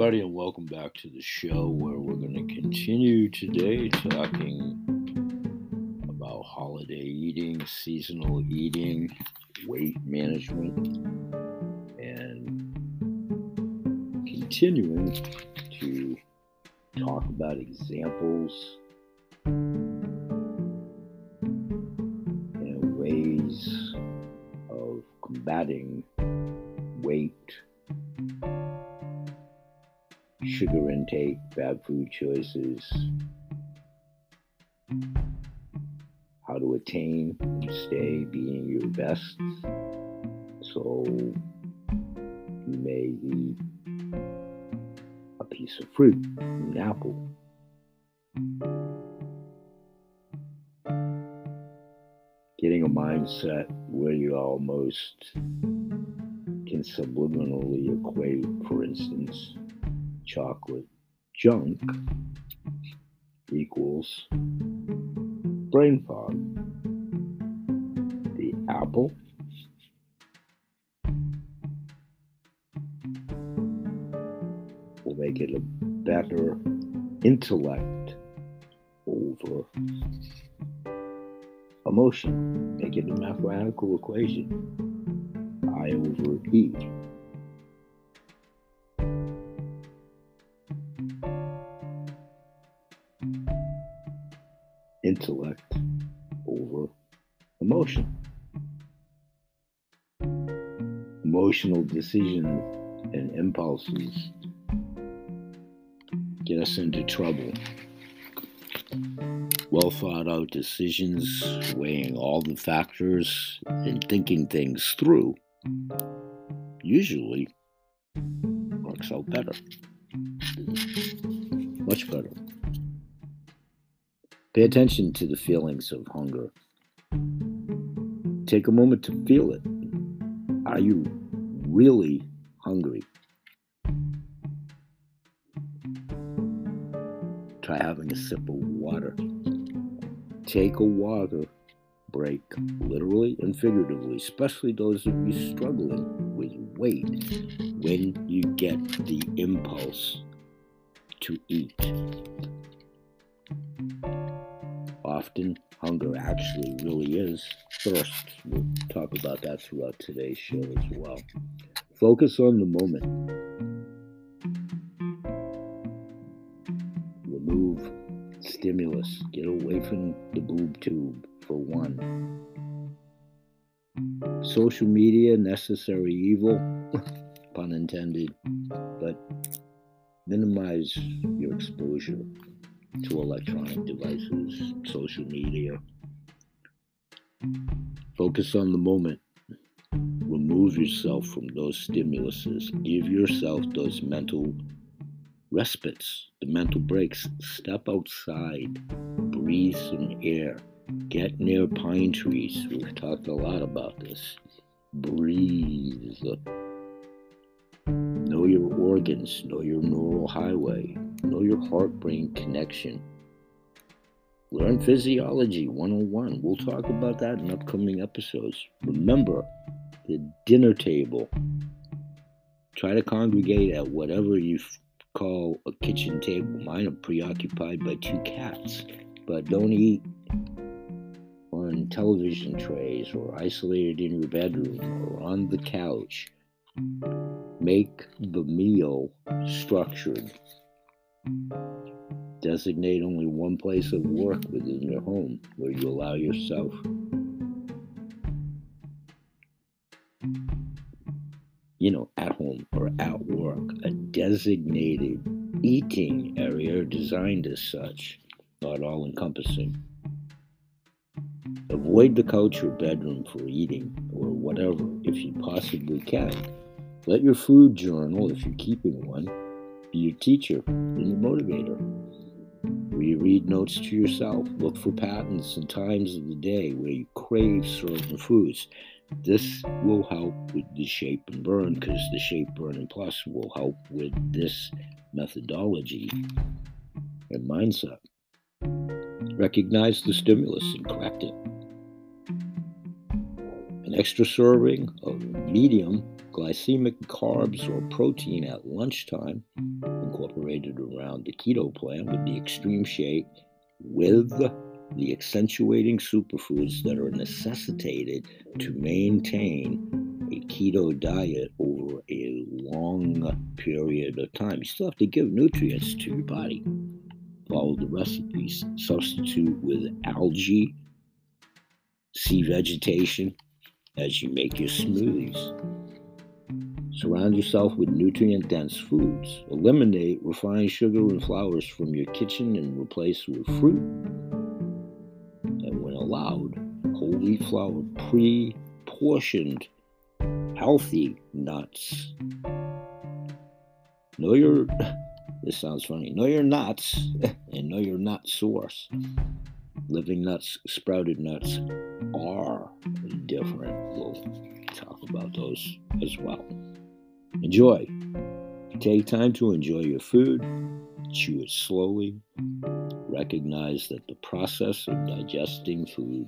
everybody, and welcome back to the show where we're going to continue today talking about holiday eating, seasonal eating, weight management, and continuing to talk about examples and ways of combating sugar intake, bad food choices, how to attain and stay being your best. So you may eat a piece of fruit, an apple. Getting a mindset where you almost can subliminally equate, for instance, chocolate junk equals brain fog. The apple will make it a better intellect over emotion. Make it a mathematical equation. I over E. intellect over emotion. Emotional decisions and impulses get us into trouble. Well thought out decisions, weighing all the factors and thinking things through, usually works out better. Much better. Pay attention to the feelings of hunger. Take a moment to feel it. Are you really hungry? Try having a sip of water. Take a water break, literally and figuratively, especially those of you struggling with weight when you get the impulse to eat often hunger actually really is thirst. We'll talk about that throughout today's show as well. Focus on the moment. Remove stimulus. Get away from the boob tube, for one. Social media, necessary evil, pun intended, but minimize your exposure to electronic devices, social media. Focus on the moment. Remove yourself from those stimuluses. Give yourself those mental respites, the mental breaks. Step outside, breathe some air, get near pine trees. We've talked a lot about this. Breathe. Know your organs, know your neural highway, Know your heart brain connection. Learn Physiology 101. We'll talk about that in upcoming episodes. Remember the dinner table. Try to congregate at whatever you call a kitchen table. Mine are preoccupied by two cats, but don't eat on television trays or isolated in your bedroom or on the couch. Make the meal structured. Designate only one place of work within your home where you allow yourself you know, at home or at work, a designated eating area designed as such, not all encompassing. Avoid the couch or bedroom for eating or whatever if you possibly can. Let your food journal, if you're keeping one, your teacher and your motivator. Where you read notes to yourself, look for patterns and times of the day where you crave certain foods. This will help with the shape and burn because the shape, burn, and plus will help with this methodology and mindset. Recognize the stimulus and correct it. An extra serving of medium glycemic carbs or protein at lunchtime incorporated around the keto plan with the extreme shake with the accentuating superfoods that are necessitated to maintain a keto diet over a long period of time. You still have to give nutrients to your body. Follow the recipes. Substitute with algae, sea vegetation as you make your smoothies. Surround yourself with nutrient dense foods. Eliminate refined sugar and flours from your kitchen and replace with fruit. And when allowed, whole wheat flour, pre portioned, healthy nuts. Know your, this sounds funny, know your nuts and know your nut source. Living nuts, sprouted nuts are different. Mm-hmm. We'll talk about those as well. Enjoy. Take time to enjoy your food, chew it slowly. Recognize that the process of digesting food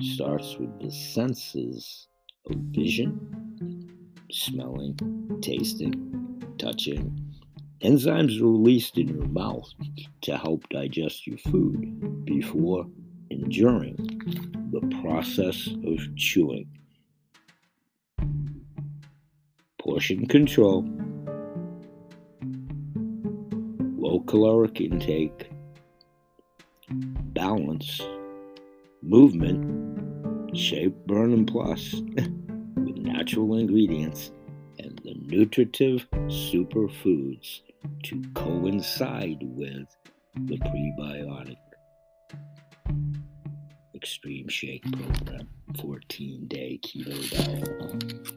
starts with the senses of vision, smelling, tasting, touching. Enzymes are released in your mouth to help digest your food before and during the process of chewing. portion control, low caloric intake, balance, movement, shape, burn, and plus with natural ingredients and the nutritive superfoods to coincide with the prebiotic extreme shake program 14 day keto diet.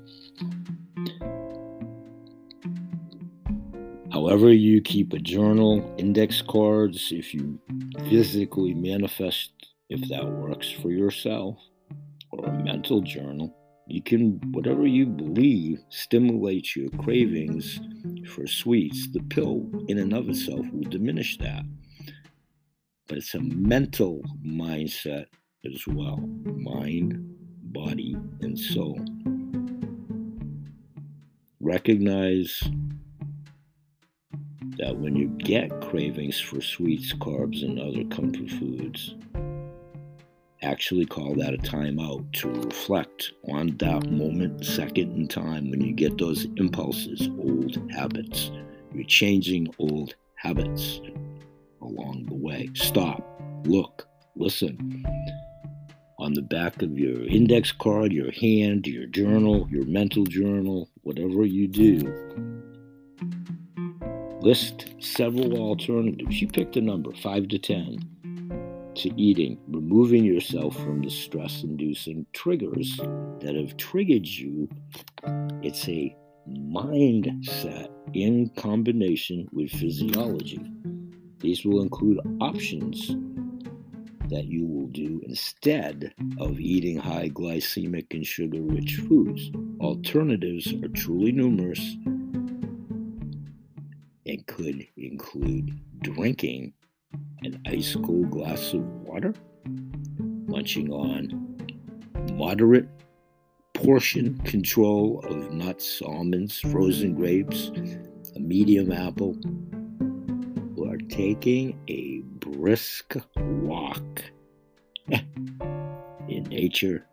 However, you keep a journal, index cards, if you physically manifest, if that works for yourself, or a mental journal, you can, whatever you believe stimulates your cravings for sweets, the pill in and of itself will diminish that. But it's a mental mindset as well mind, body, and soul. Recognize that when you get cravings for sweets, carbs, and other comfort foods, actually call that a timeout to reflect on that moment, second in time when you get those impulses, old habits. You're changing old habits along the way. Stop, look, listen. On the back of your index card, your hand, your journal, your mental journal, whatever you do, List several alternatives. You picked a number, 5 to 10, to eating, removing yourself from the stress inducing triggers that have triggered you. It's a mindset in combination with physiology. These will include options that you will do instead of eating high glycemic and sugar rich foods. Alternatives are truly numerous and could include drinking an ice cold glass of water, munching on moderate portion control of nuts, almonds, frozen grapes, a medium apple, We are taking a brisk walk in nature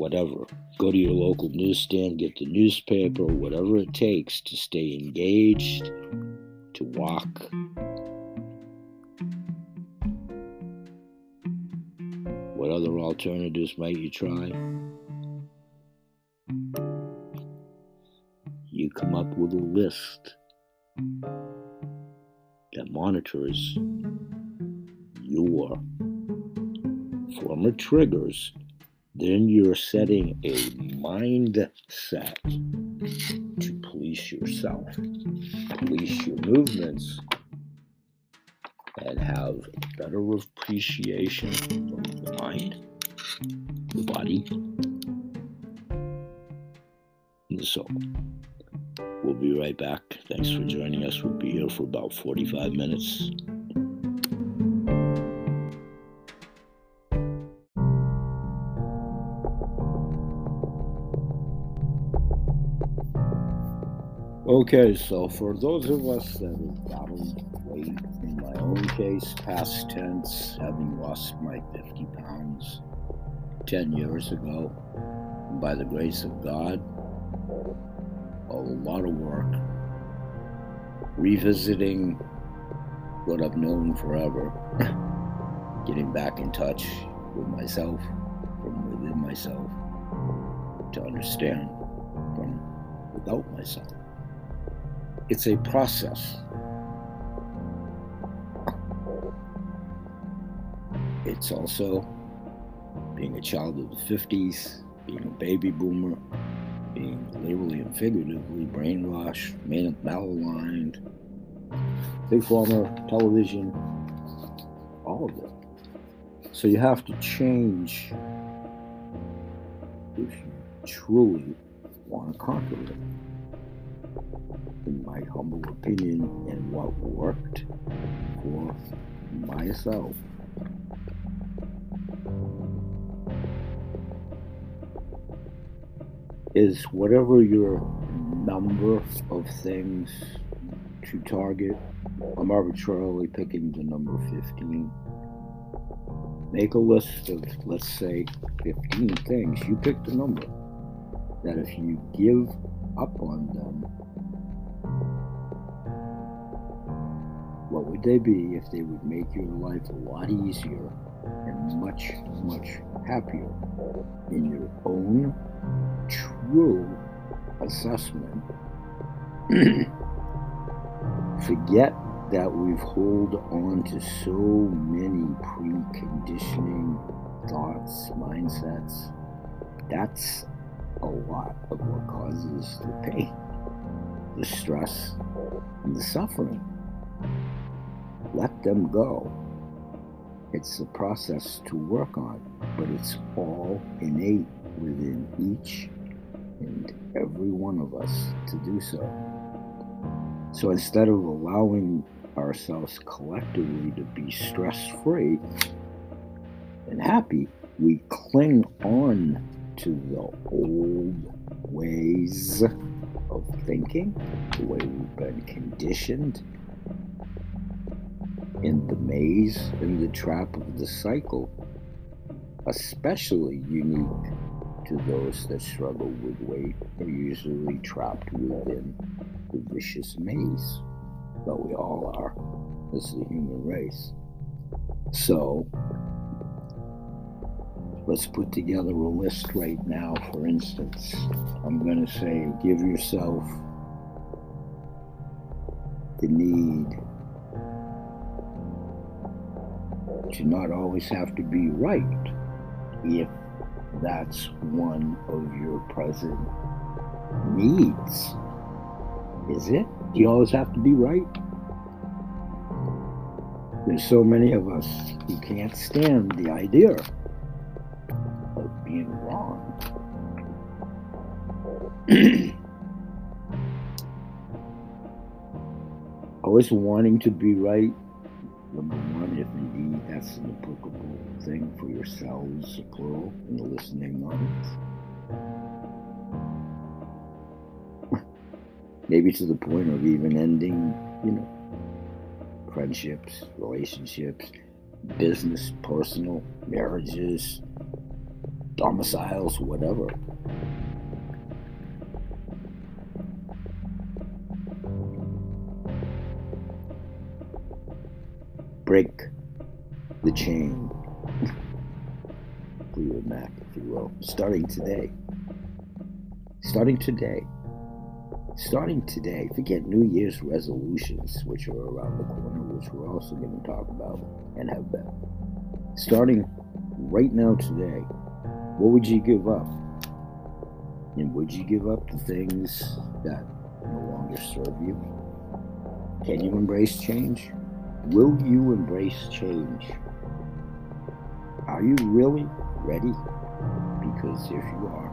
whatever. Go to your local newsstand, get the newspaper, whatever it takes to stay engaged, to walk. What other alternatives might you try? You come up with a list that monitors your former triggers then you're setting a mindset to police yourself, police your movements, and have better appreciation mind, the body, and the soul. We'll be right back. Thanks for joining us. We'll be here for about 45 minutes. Okay, so for those of us that have battled weight, in my own case, past tense, having lost my 50 pounds 10 years ago, by the grace of God, a lot of work, revisiting what I've known forever, getting back in touch with myself from within myself to understand from without myself. It's a process. It's also being a child of the 50s, being a baby boomer, being literally and figuratively brainwashed, malaligned, big former television, all of it. So you have to change if you truly want to conquer it in my humble opinion, and what worked for myself. Is whatever your number of things to target, I'm arbitrarily picking the number 15. Make a list of, let's say, 15 things. You pick the number that if you give up on them, what would they be if they would make your life a lot easier and much, much happier in your own true assessment? Forget that we've hold on to so many preconditioning thoughts, mindsets. That's a lot of what causes the pain, the stress, and the suffering let them go. It's a process to work on, but it's all innate within each and every one of us to do so. So instead of allowing ourselves collectively to be stress free and happy, we cling on to the old ways of thinking, the way we've been conditioned in the maze, in the trap of the cycle, especially unique to those that struggle with weight, are usually trapped within the vicious maze. But we all are as the human race. So, let's put together a list right now. For instance, I'm going to say give yourself the need to not always have to be right if that's one of your present needs. Is it? Do you always have to be right? There's so many of us who can't stand the idea of being wrong. always wanting to be right that's an applicable thing for yourselves, plural, in the listening audience. Maybe to the point of even ending, you know, friendships, relationships, business, personal, marriages, domiciles, whatever. break the chain. Fleetwood Mac, if you will. Starting today. Starting today. Starting today. Forget New Year's resolutions, which are around the corner, which we're also going to talk about and have been. Starting right now today, what would you give up? And would you give up the things that no longer serve you? Can you embrace change? Will you embrace change? Are you really ready? Because if you are,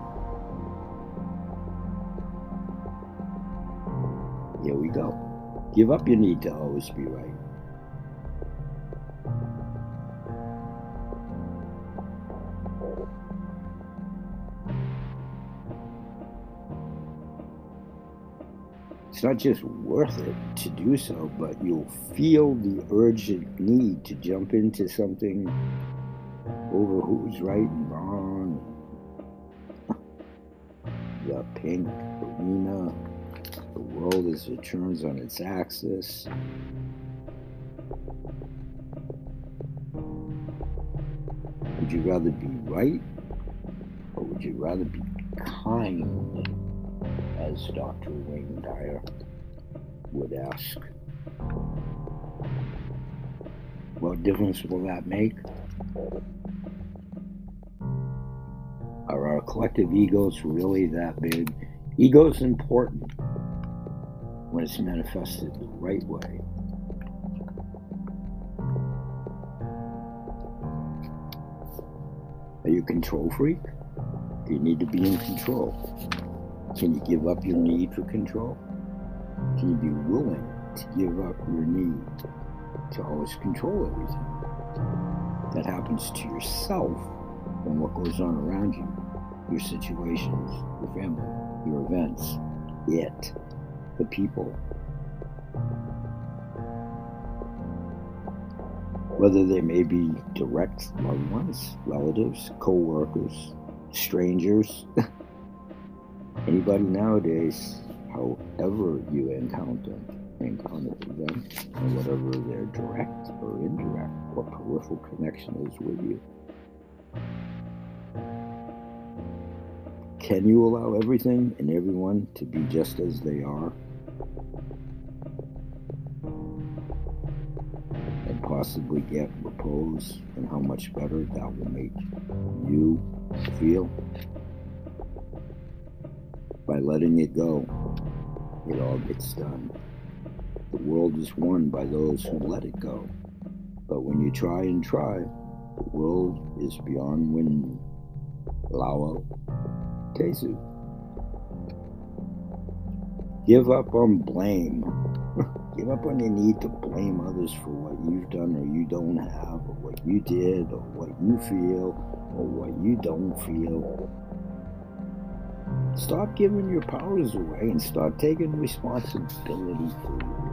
here we go. Give up your need to always be right. it's not just worth it to do so, but you'll feel the urgent need to jump into something over who's right and wrong. the pink arena, the world as it turns on its axis. Would you rather be right or would you rather be kind? as Dr. Wayne Dyer would ask. What difference will that make? Collective egos really that big? Ego is important when it's manifested the right way. Are you a control freak? Do you need to be in control? Can you give up your need for control? Can you be willing to give up your need to always control everything? That happens to yourself and what goes on around you, your situations, your family, your events, it, the people. Whether they may be direct loved ones, relatives, co workers, strangers. anybody nowadays, however you encounter encounter them, and whatever their direct or indirect or peripheral connection is with you. Can you allow everything and everyone to be just as they are? And possibly get repose and how much better that will make you feel? By letting it go, it all gets done. The world is won by those who let it go. But when you try and try, the world is beyond winning. Lao Tzu. Give up on blame. Give up on the need to blame others for what you've done or you don't have, or what you did, or what you feel, or what you don't feel. Stop giving your powers away and start taking responsibility for your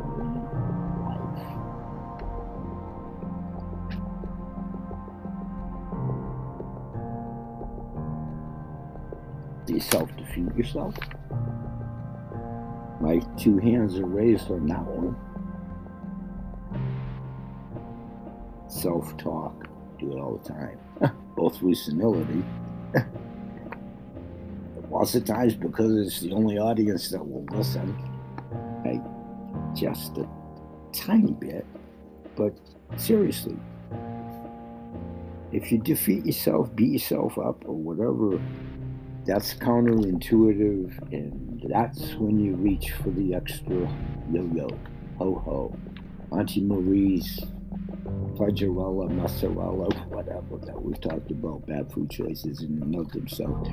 Do you self defeat yourself? My two hands are raised on that one. Self talk, do it all the time, both through senility lots of times because it's the only audience that will listen. I just a tiny bit, but seriously, if you defeat yourself, beat yourself up, or whatever, that's counterintuitive, and that's when you reach for the extra yo-yo, ho-ho, Auntie Marie's Fudgerella, mozzarella, whatever that we've talked about, bad food choices in and of themselves.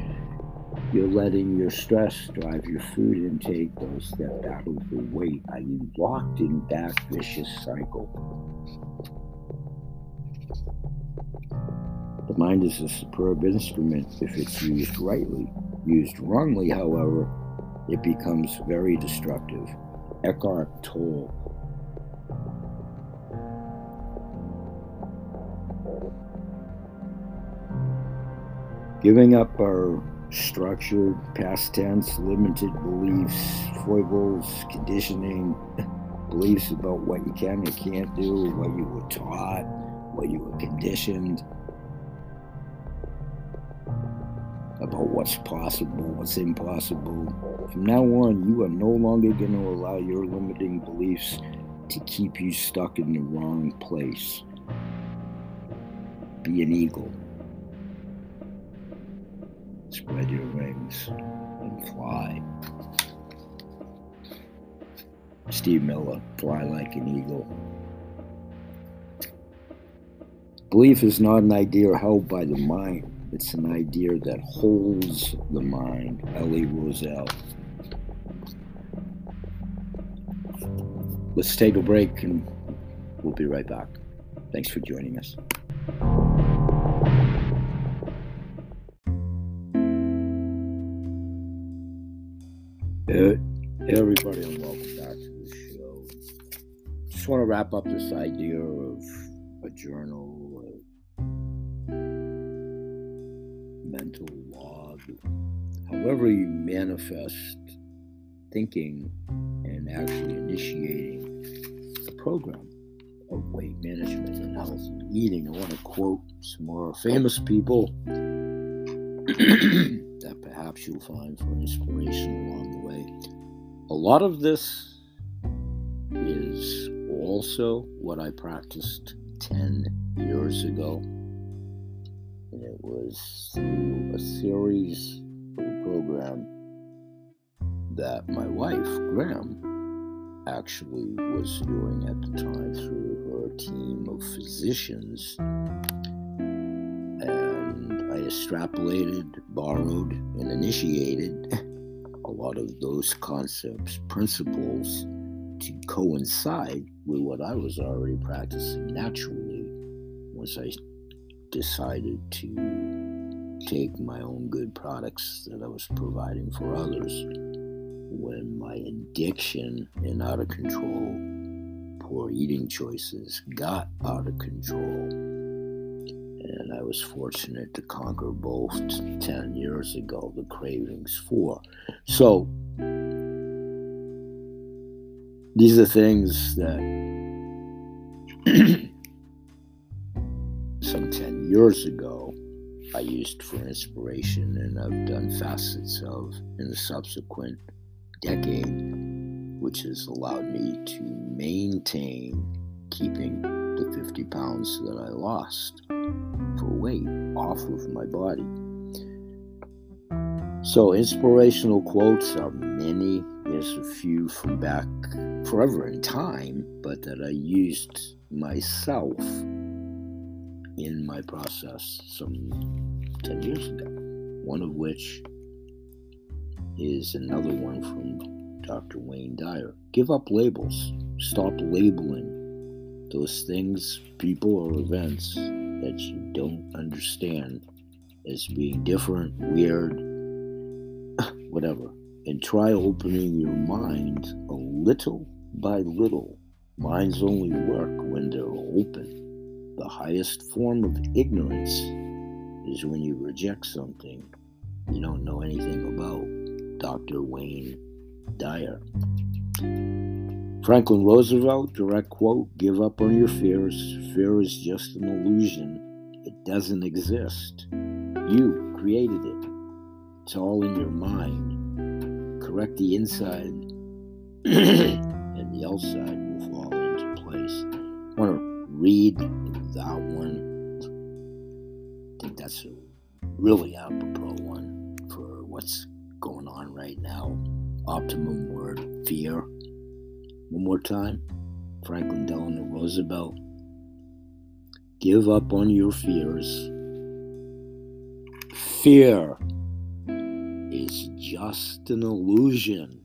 You're letting your stress drive your food intake, those that battle for weight. Are you locked in that vicious cycle? Mind is a superb instrument if it's used rightly. Used wrongly, however, it becomes very destructive. Eckhart Tolle. Giving up our structured, past tense, limited beliefs, foibles, conditioning, beliefs about what you can and can't do, what you were taught, what you were conditioned, about what's possible, what's impossible. From now on, you are no longer going to allow your limiting beliefs to keep you stuck in the wrong place. Be an eagle. Spread your wings and fly. Steve Miller, Fly Like an Eagle. Belief is not an idea held by the mind, it's an idea that holds the mind. Elie Wiesel. Let's take a break and we'll be right back. Thanks for joining us. Hey everybody, and welcome back to the show. Just want to wrap up this idea of a journal, however you manifest thinking and actually initiating a program of weight management and health and eating. I want to quote some more famous people that perhaps you'll find for inspiration along the way. A lot of this is also what I practiced 10 years ago. And it was through a series of program that my wife, Graham, actually was doing at the time through her team of physicians. And I extrapolated, borrowed, and initiated a lot of those concepts, principles to coincide with what I was already practicing naturally once I decided to take my own good products that I was providing for others when my addiction and out of control poor eating choices got out of control. And I was fortunate to conquer both 10 years ago, the cravings for. So, these are things that some 10 years ago I used for inspiration and I've done facets of in the subsequent decade, which has allowed me to maintain keeping the 50 pounds that I lost for weight off of my body. So, inspirational quotes are many. There's a few from back forever in time, but that I used myself in my process some 10 years ago. One of which is another one from Dr. Wayne Dyer. Give up labels. Stop labeling those things, people, or events that you don't understand as being different, weird, whatever. And try opening your mind a little by little. Minds only work when they're open. The highest form of ignorance is when you reject something you don't know anything about. Dr. Wayne Dyer. Franklin Roosevelt, direct quote Give up on your fears. Fear is just an illusion, it doesn't exist. You created it, it's all in your mind. Correct the inside, and the outside will fall into place. I want to read that one. I think that's a really apropos one for what's going on right now. Optimum word, fear. One more time. Franklin Delano Roosevelt. Give up on your fears. Fear is just an illusion.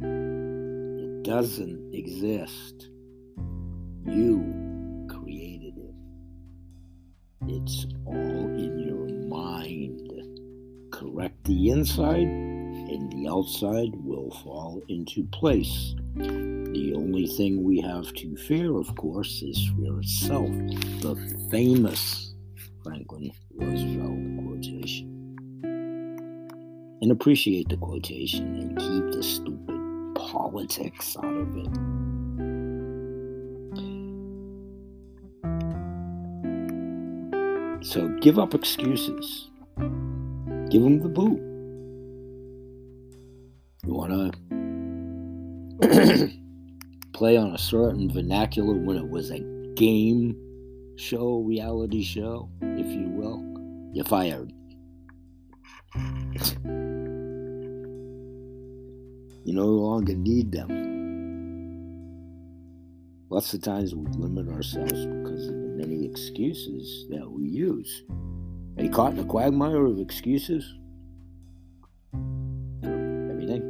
It doesn't exist. You. It's all in your mind correct the inside, and the outside will fall into place. The only thing we have to fear, of course, is fear itself. The famous Franklin Roosevelt quotation. And appreciate the quotation and keep the stupid politics out of it. So give up excuses. Give them the boot. You want to play on a certain vernacular when it was a game show, reality show, if you will, you're fired. You no longer need them. Lots of times we limit ourselves because of excuses that we use. Are you caught in a quagmire of excuses everything?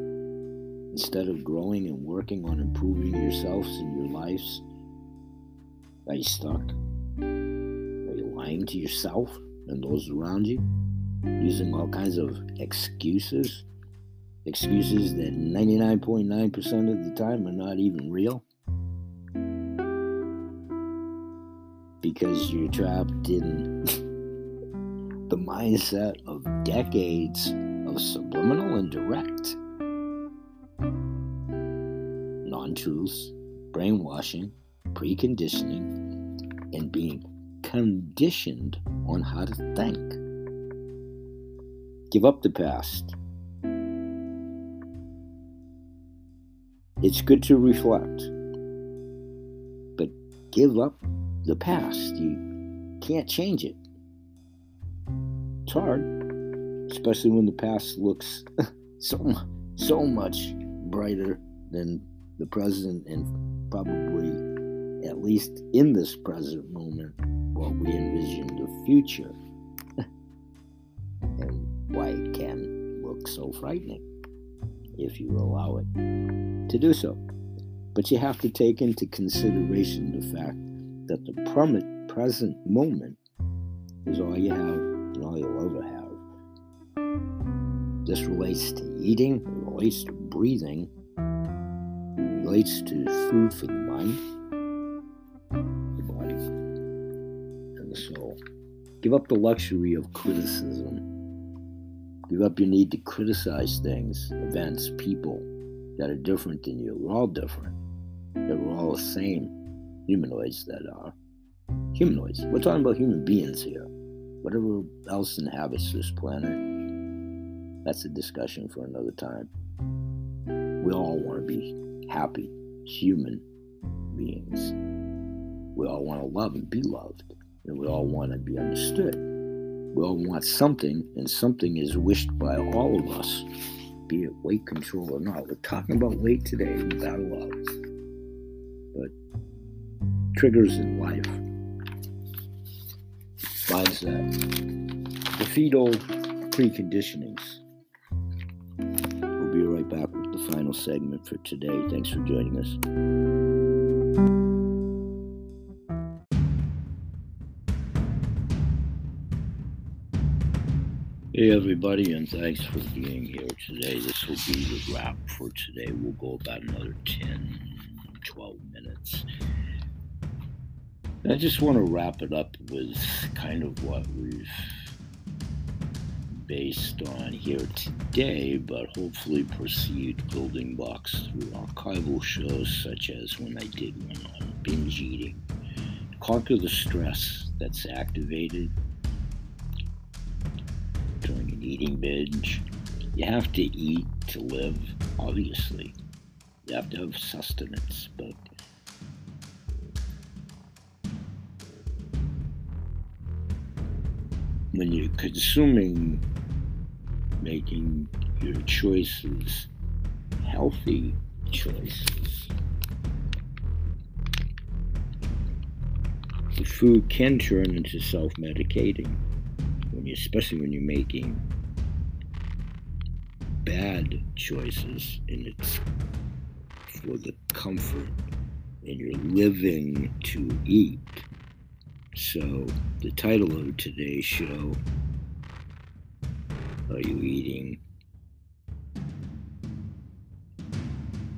Instead of growing and working on improving yourselves and your lives, are you stuck? Are you lying to yourself and those around you? Using all kinds of excuses? excuses that 99.9% of the time are not even real. Because you're trapped in the mindset of decades of subliminal and direct non truths, brainwashing, preconditioning, and being conditioned on how to think. Give up the past. It's good to reflect, but give up the past. You can't change it. It's hard, especially when the past looks so so much brighter than the present and probably at least in this present moment what we envision the future and why it can look so frightening if you allow it to do so but you have to take into consideration the fact that the present moment is all you have and all you'll ever have. This relates to eating, it relates to breathing, it relates to food for the mind, the body, and the soul. Give up the luxury of criticism. Give up your need to criticize things, events, people that are different than you. We're all different. That we're all the same humanoids that are humanoids. We're talking about human beings here whatever else inhabits this planet, that's a discussion for another time. We all want to be happy, human beings. We all want to love and be loved, and we all want to be understood. We all want something, and something is wished by all of us, be it weight control or not. We're talking about weight today, gotta love. Triggers in life defeat old preconditionings. We'll be right back with the final segment for today. Thanks for joining us. Hey, everybody, and thanks for being here today. This will be the wrap for today. We'll go about another 10, 12 minutes. I just want to wrap it up with kind of what we've based on here today, but hopefully proceed building blocks through archival shows such as when I did one on binge eating. Conquer the stress that's activated during an eating binge. You have to eat to live, obviously. You have to have sustenance, but when you're consuming, making your choices healthy choices, the food can turn into self-medicating, when you, especially when you're making bad choices and it's for the comfort and you're living to eat so, the title of today's show Are You Eating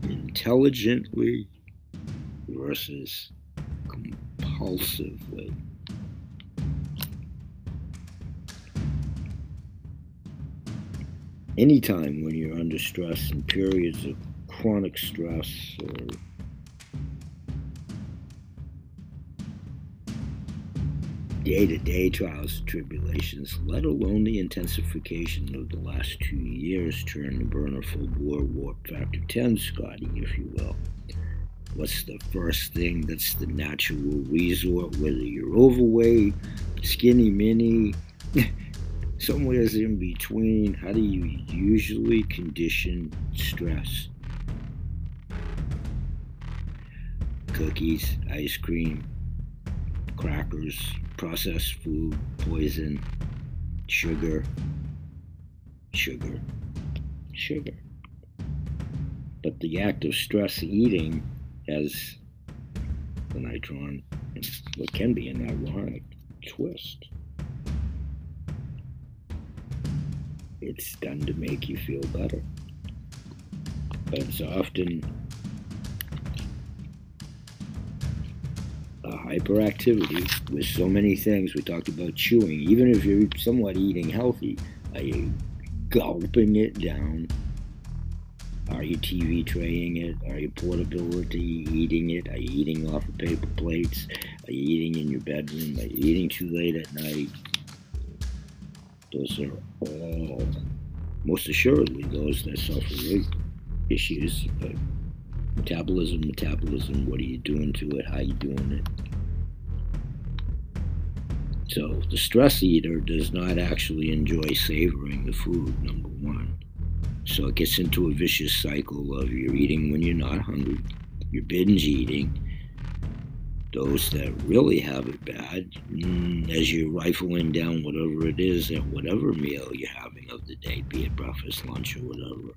Intelligently versus Compulsively? Anytime when you're under stress in periods of chronic stress or day to day trials and tribulations, let alone the intensification of the last two years, turn the burner full bore warp factor 10, Scotty, if you will. What's the first thing that's the natural resort, whether you're overweight, skinny mini, somewhere in between? How do you usually condition stress? Cookies, ice cream, crackers, processed food, poison, sugar, sugar, sugar. But the act of stress eating has the nitron, what can be an ironic twist. It's done to make you feel better. But it's often hyperactivity with so many things. We talked about chewing. Even if you're somewhat eating healthy, are you gulping it down? Are you TV traying it? Are you portability eating it? Are you eating off of paper plates? Are you eating in your bedroom? Are you eating too late at night? Those are all, most assuredly, those that suffer weight issues. But metabolism, metabolism, what are you doing to it? How are you doing it? So the stress eater does not actually enjoy savoring the food, number one. So it gets into a vicious cycle of you're eating when you're not hungry, you're binge eating. Those that really have it bad, mm, as you're rifling down whatever it is at whatever meal you're having of the day, be it breakfast, lunch, or whatever,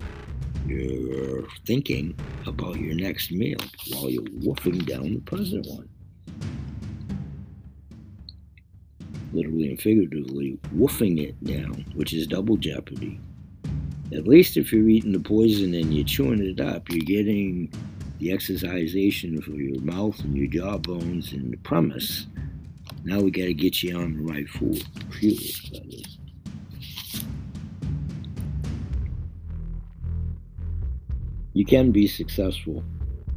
you're thinking about your next meal while you're wolfing down the present one. Literally and figuratively, woofing it down, which is double jeopardy. At least if you're eating the poison and you're chewing it up, you're getting the exercisation for your mouth and your jaw bones and the premise. Now we got to get you on the right food. You can be successful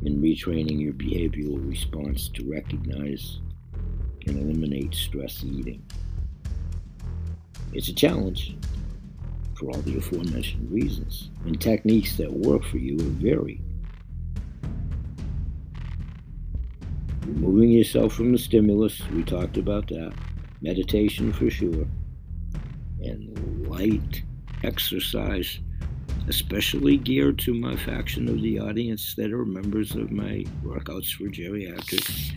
in retraining your behavioral response to recognize eliminate stress eating. It's a challenge, for all the aforementioned reasons, and techniques that work for you vary. Removing yourself from the stimulus, we talked about that. Meditation for sure. And light exercise, especially geared to my faction of the audience that are members of my Workouts for Geriatrics,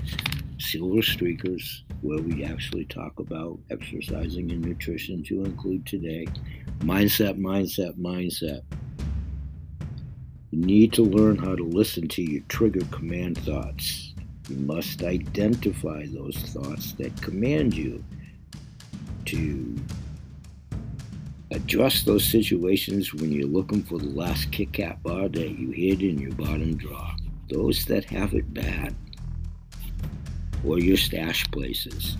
Silver Streakers, where we actually talk about exercising and nutrition to include today Mindset, mindset, mindset. You need to learn how to listen to your trigger command thoughts. You must identify those thoughts that command you to address those situations when you're looking for the last Kit Kat bar that you hid in your bottom drawer. Those that have it bad, or your stash places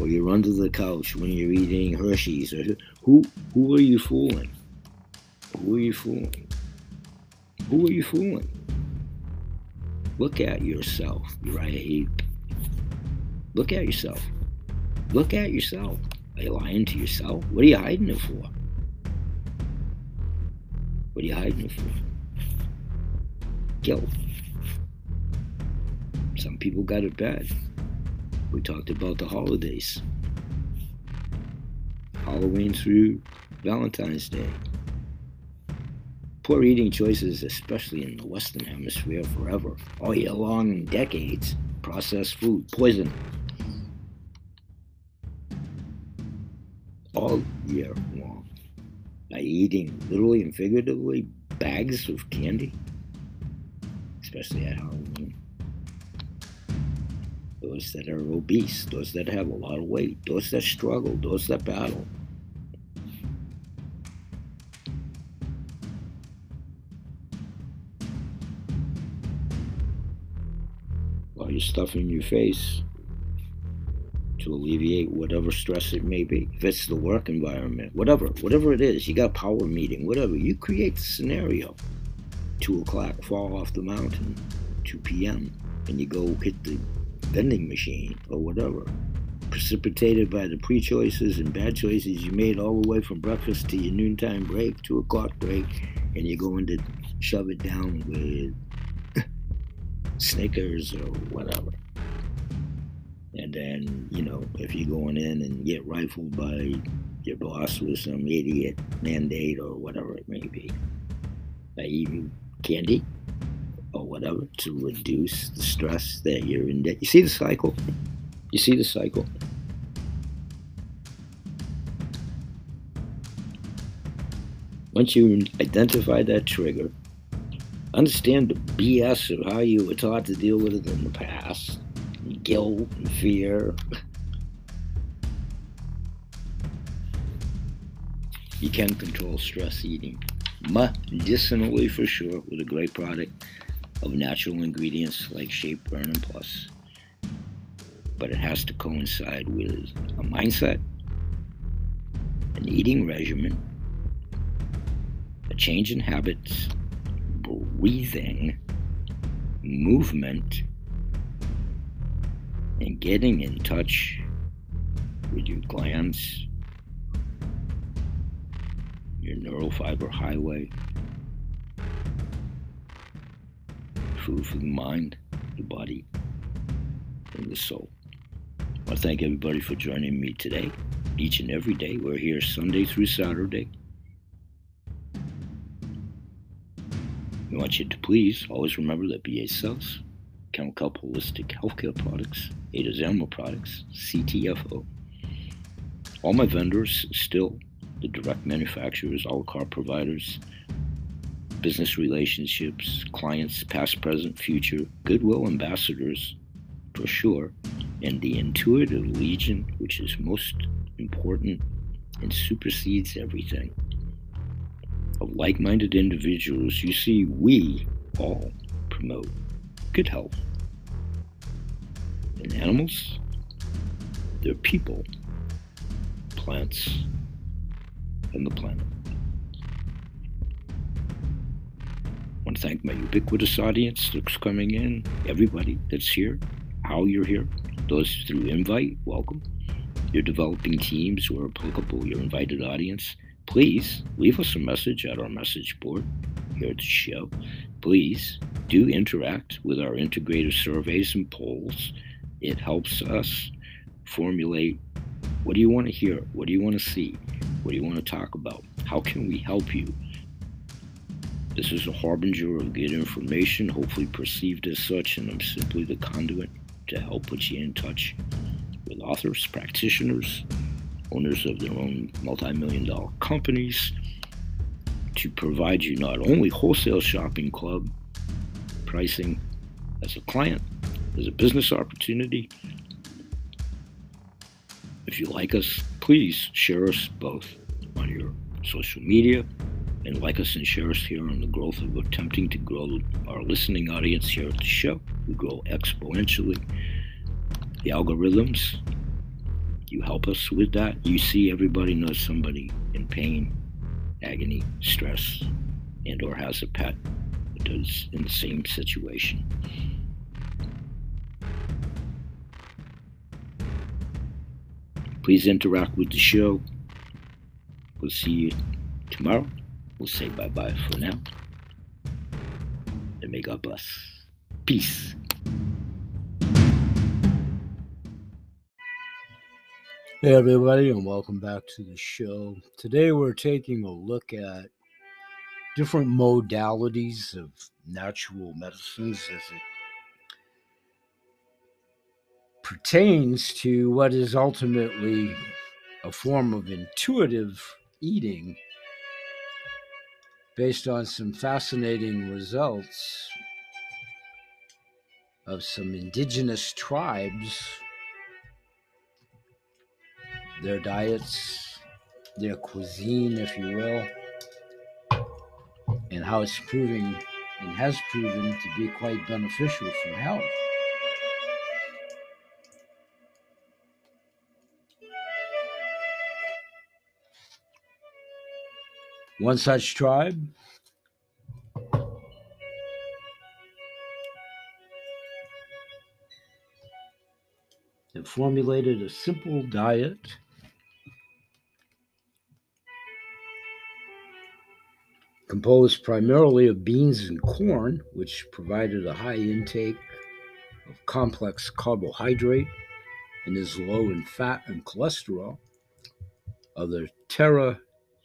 or you're under the couch when you're eating Hershey's, or who who are you fooling? Who are you fooling? Who are you fooling? Look at yourself, Heep. Look at yourself. Look at yourself. Are you lying to yourself? What are you hiding it for? What are you hiding it for? Guilt. Some people got it bad. We talked about the holidays Halloween through Valentine's Day. Poor eating choices, especially in the Western Hemisphere, forever, all year long decades. Processed food, poison. All year long. By eating literally and figuratively bags of candy, especially at Halloween those that are obese, those that have a lot of weight, those that struggle, those that battle. While you're stuffing your face to alleviate whatever stress it may be. If it's the work environment, whatever, whatever it is, you got a power meeting, whatever, you create the scenario. Two o'clock, fall off the mountain, 2 p.m., and you go hit the vending machine or whatever, precipitated by the pre choices and bad choices you made all the way from breakfast to your noontime break, two o'clock break, and you're going to shove it down with Snickers or whatever. And then, you know, if you're going in and get rifled by your boss with some idiot mandate or whatever it may be, by eating candy, whatever to reduce the stress that you're in. debt. You see the cycle? You see the cycle? Once you identify that trigger, understand the BS of how you were taught to deal with it in the past, guilt and fear. You can control stress eating. medicinally for sure, with a great product of natural ingredients like Shape Burn and Plus. But it has to coincide with a mindset, an eating regimen, a change in habits, breathing, movement, and getting in touch with your glands, your neural fiber highway, food for the mind, the body, and the soul. I thank everybody for joining me today, each and every day. We're here Sunday through Saturday. We want you to please always remember that BA sells Chemical Holistic Healthcare Products, Ada Zerma Products, CTFO. All my vendors still the direct manufacturers, all car providers, business relationships, clients, past, present, future, goodwill ambassadors, for sure, and the intuitive legion, which is most important and supersedes everything. Of like minded individuals, you see, we all promote good health. And animals, they're people, plants, and the planet. Want to thank my ubiquitous audience that's coming in, everybody that's here, how you're here, those through invite, welcome. Your developing teams who are applicable, your invited audience, please leave us a message at our message board here at the show. Please do interact with our integrated surveys and polls. It helps us formulate what do you want to hear? What do you want to see? What do you want to talk about? How can we help you? This is a harbinger of good information, hopefully perceived as such, and I'm simply the conduit to help put you in touch with authors, practitioners, owners of their own multi million dollar companies to provide you not only wholesale shopping club pricing as a client, as a business opportunity. If you like us, please share us both on your social media and like us and share us here on the growth of attempting to grow our listening audience here at the show. We grow exponentially. The algorithms, you help us with that. You see everybody knows somebody in pain, agony, stress, and or has a pet that is in the same situation. Please interact with the show. We'll see you tomorrow. We'll say bye bye for now. And may God bless. Peace. Hey, everybody, and welcome back to the show. Today, we're taking a look at different modalities of natural medicines as it pertains to what is ultimately a form of intuitive eating based on some fascinating results of some indigenous tribes, their diets, their cuisine, if you will, and how it's proving and has proven to be quite beneficial for health. One such tribe? That formulated a simple diet. Composed primarily of beans and corn, which provided a high intake of complex carbohydrate and is low in fat and cholesterol, Other Terra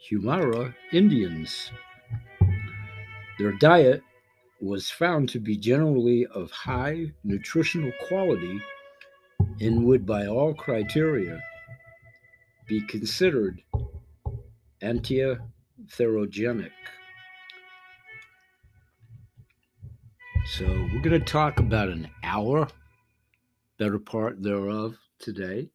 Humara Indians. Their diet was found to be generally of high nutritional quality and would, by all criteria, be considered antiatherogenic. So, we're going to talk about an hour, better part thereof, today.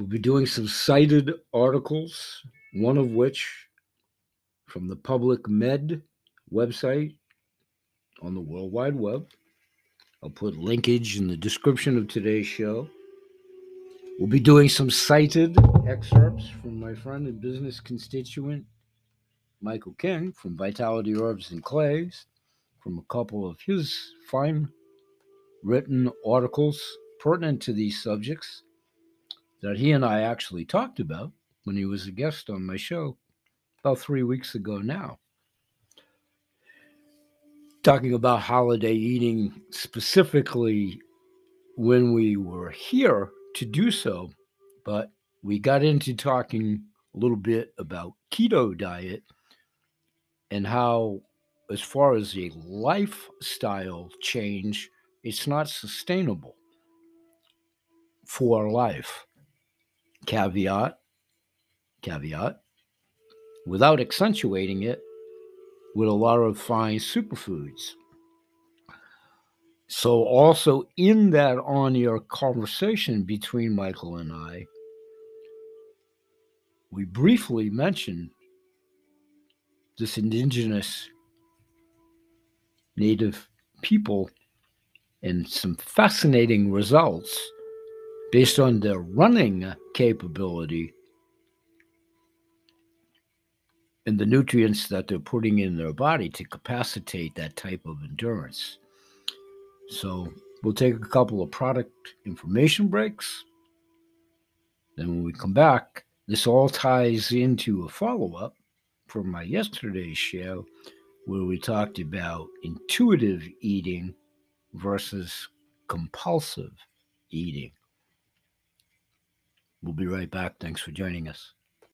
We'll be doing some cited articles, one of which from the PubMed website on the World Wide Web. I'll put linkage in the description of today's show. We'll be doing some cited excerpts from my friend and business constituent, Michael King from Vitality Herbs and Clays, from a couple of his fine written articles pertinent to these subjects that he and I actually talked about when he was a guest on my show about three weeks ago now. Talking about holiday eating specifically when we were here to do so, but we got into talking a little bit about keto diet and how, as far as a lifestyle change, it's not sustainable for life. Caveat, caveat, without accentuating it with a lot of fine superfoods. So, also in that on air conversation between Michael and I, we briefly mentioned this indigenous native people and some fascinating results based on their running capability and the nutrients that they're putting in their body to capacitate that type of endurance. So we'll take a couple of product information breaks. Then when we come back, this all ties into a follow up from my yesterday's show where we talked about intuitive eating versus compulsive eating. We'll be right back. Thanks for joining us.